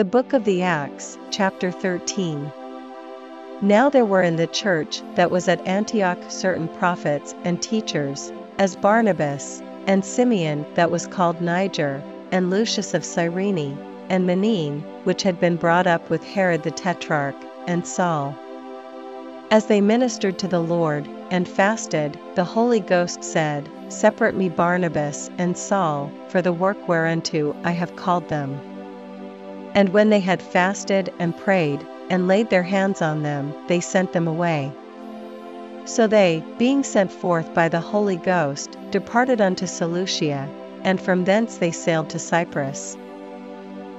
The Book of the Acts, chapter 13. Now there were in the church that was at Antioch certain prophets and teachers, as Barnabas, and Simeon that was called Niger, and Lucius of Cyrene, and Manaen, which had been brought up with Herod the Tetrarch, and Saul. As they ministered to the Lord, and fasted, the Holy Ghost said, Separate me Barnabas and Saul, for the work whereunto I have called them. And when they had fasted and prayed, and laid their hands on them, they sent them away. So they, being sent forth by the Holy Ghost, departed unto Seleucia, and from thence they sailed to Cyprus.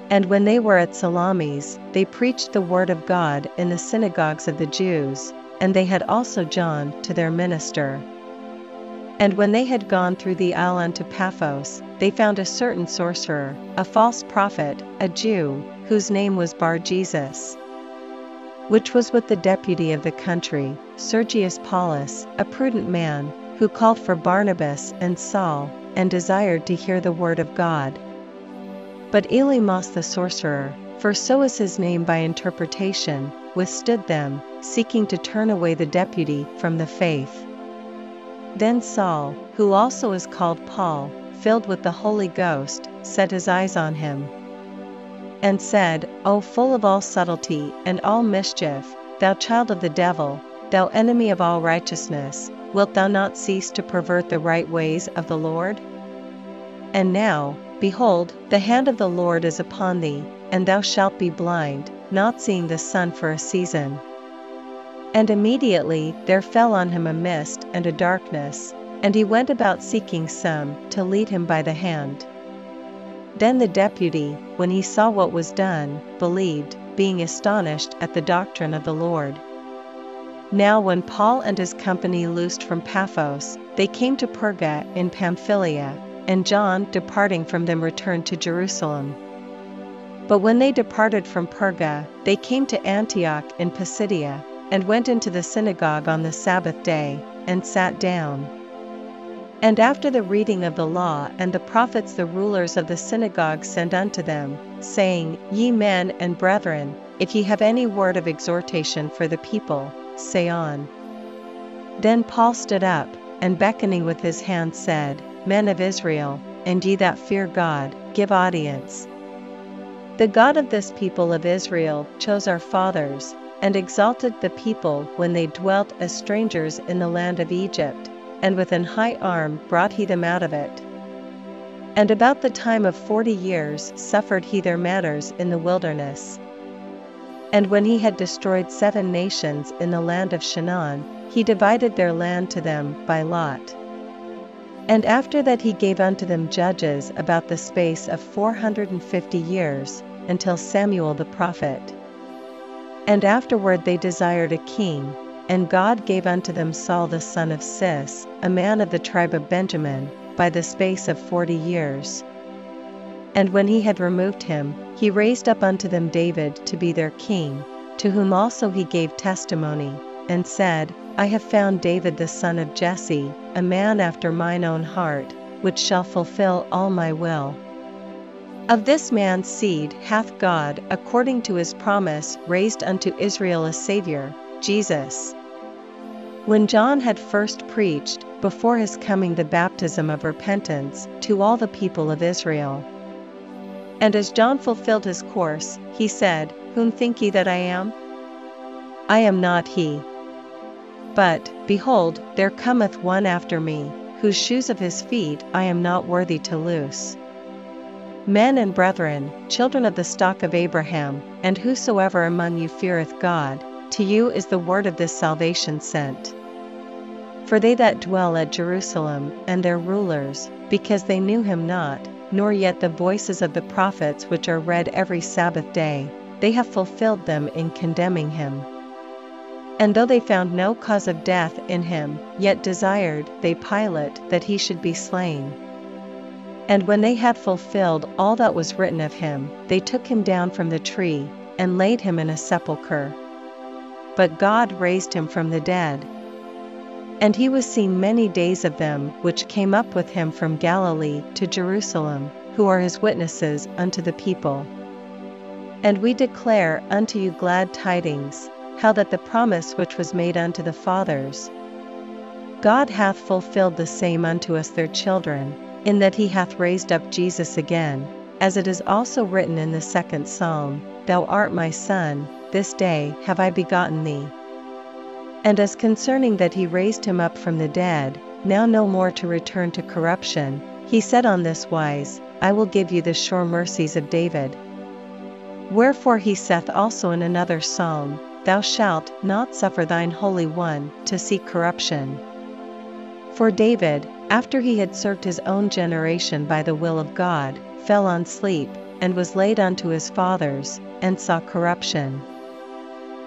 And when they were at Salamis, they preached the word of God in the synagogues of the Jews, and they had also John to their minister. And when they had gone through the isle unto Paphos, they found a certain sorcerer, a false prophet, a Jew, whose name was Bar Jesus which was with the deputy of the country, Sergius Paulus, a prudent man, who called for Barnabas and Saul, and desired to hear the word of God. But Elymas the sorcerer, for so is his name by interpretation, withstood them, seeking to turn away the deputy from the faith. Then Saul, who also is called Paul, filled with the Holy Ghost, set his eyes on him and said, O full of all subtlety and all mischief, thou child of the devil, thou enemy of all righteousness, wilt thou not cease to pervert the right ways of the Lord? And now, behold, the hand of the Lord is upon thee, and thou shalt be blind, not seeing the sun for a season. And immediately there fell on him a mist and a darkness, and he went about seeking some to lead him by the hand. Then the deputy, when he saw what was done, believed, being astonished at the doctrine of the Lord. Now, when Paul and his company loosed from Paphos, they came to Perga in Pamphylia, and John, departing from them, returned to Jerusalem. But when they departed from Perga, they came to Antioch in Pisidia, and went into the synagogue on the Sabbath day, and sat down. And after the reading of the law and the prophets, the rulers of the synagogue sent unto them, saying, Ye men and brethren, if ye have any word of exhortation for the people, say on. Then Paul stood up, and beckoning with his hand said, Men of Israel, and ye that fear God, give audience. The God of this people of Israel chose our fathers, and exalted the people when they dwelt as strangers in the land of Egypt and with an high arm brought he them out of it. And about the time of forty years suffered he their manners in the wilderness. And when he had destroyed seven nations in the land of Chanaan, he divided their land to them by lot. And after that he gave unto them judges about the space of four hundred and fifty years, until Samuel the prophet. And afterward they desired a king, and God gave unto them Saul the son of Cis, a man of the tribe of Benjamin, by the space of forty years. And when he had removed him, he raised up unto them David to be their king, to whom also he gave testimony, and said, I have found David the son of Jesse, a man after mine own heart, which shall fulfill all my will. Of this man's seed hath God, according to his promise, raised unto Israel a Saviour, Jesus. When John had first preached, before his coming, the baptism of repentance to all the people of Israel. And as John fulfilled his course, he said, Whom think ye that I am? I am not he. But, behold, there cometh one after me, whose shoes of his feet I am not worthy to loose. Men and brethren, children of the stock of Abraham, and whosoever among you feareth God, to you is the word of this salvation sent. For they that dwell at Jerusalem, and their rulers, because they knew him not, nor yet the voices of the prophets which are read every Sabbath day, they have fulfilled them in condemning him. And though they found no cause of death in him, yet desired they Pilate that he should be slain. And when they had fulfilled all that was written of him, they took him down from the tree, and laid him in a sepulchre. But God raised him from the dead. And he was seen many days of them which came up with him from Galilee to Jerusalem, who are his witnesses unto the people. And we declare unto you glad tidings, how that the promise which was made unto the fathers, God hath fulfilled the same unto us their children, in that he hath raised up Jesus again, as it is also written in the second psalm, Thou art my son, this day have I begotten thee. And as concerning that he raised him up from the dead, now no more to return to corruption, he said on this wise, I will give you the sure mercies of David. Wherefore he saith also in another psalm, Thou shalt not suffer thine Holy One to see corruption. For David, after he had served his own generation by the will of God, fell on sleep, and was laid unto his fathers, and saw corruption.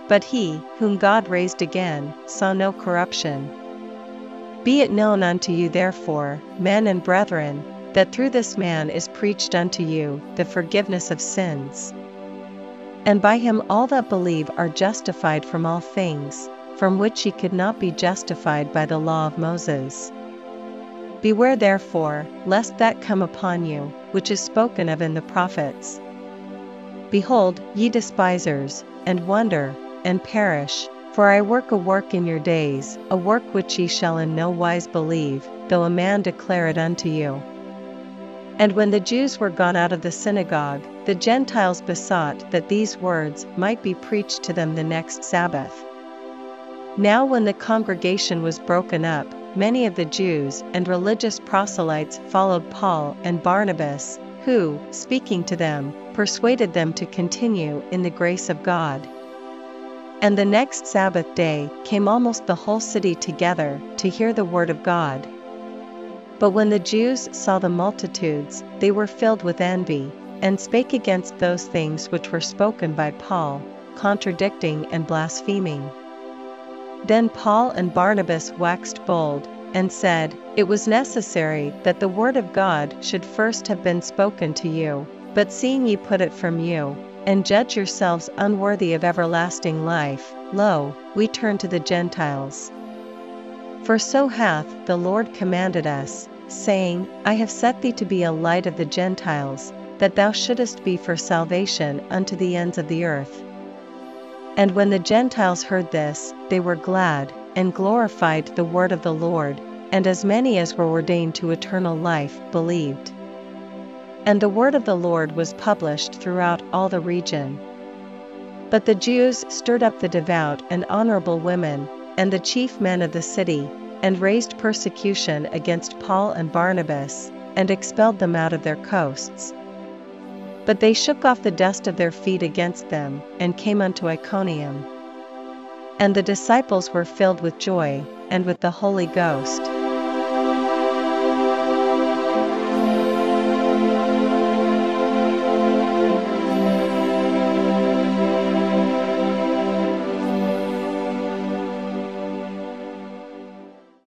But he, whom God raised again, saw no corruption. Be it known unto you therefore, men and brethren, that through this man is preached unto you the forgiveness of sins. And by him all that believe are justified from all things, from which ye could not be justified by the law of Moses. Beware therefore, lest that come upon you, which is spoken of in the prophets. Behold, ye despisers, and wonder, and perish, for I work a work in your days, a work which ye shall in no wise believe, though a man declare it unto you. And when the Jews were gone out of the synagogue, the Gentiles besought that these words might be preached to them the next Sabbath. Now, when the congregation was broken up, many of the Jews and religious proselytes followed Paul and Barnabas, who, speaking to them, persuaded them to continue in the grace of God. And the next Sabbath day came almost the whole city together to hear the word of God. But when the Jews saw the multitudes, they were filled with envy, and spake against those things which were spoken by Paul, contradicting and blaspheming. Then Paul and Barnabas waxed bold, and said, It was necessary that the word of God should first have been spoken to you, but seeing ye put it from you, and judge yourselves unworthy of everlasting life, lo, we turn to the Gentiles. For so hath the Lord commanded us, saying, I have set thee to be a light of the Gentiles, that thou shouldest be for salvation unto the ends of the earth. And when the Gentiles heard this, they were glad, and glorified the word of the Lord, and as many as were ordained to eternal life believed. And the word of the Lord was published throughout all the region. But the Jews stirred up the devout and honorable women, and the chief men of the city, and raised persecution against Paul and Barnabas, and expelled them out of their coasts. But they shook off the dust of their feet against them, and came unto Iconium. And the disciples were filled with joy, and with the Holy Ghost.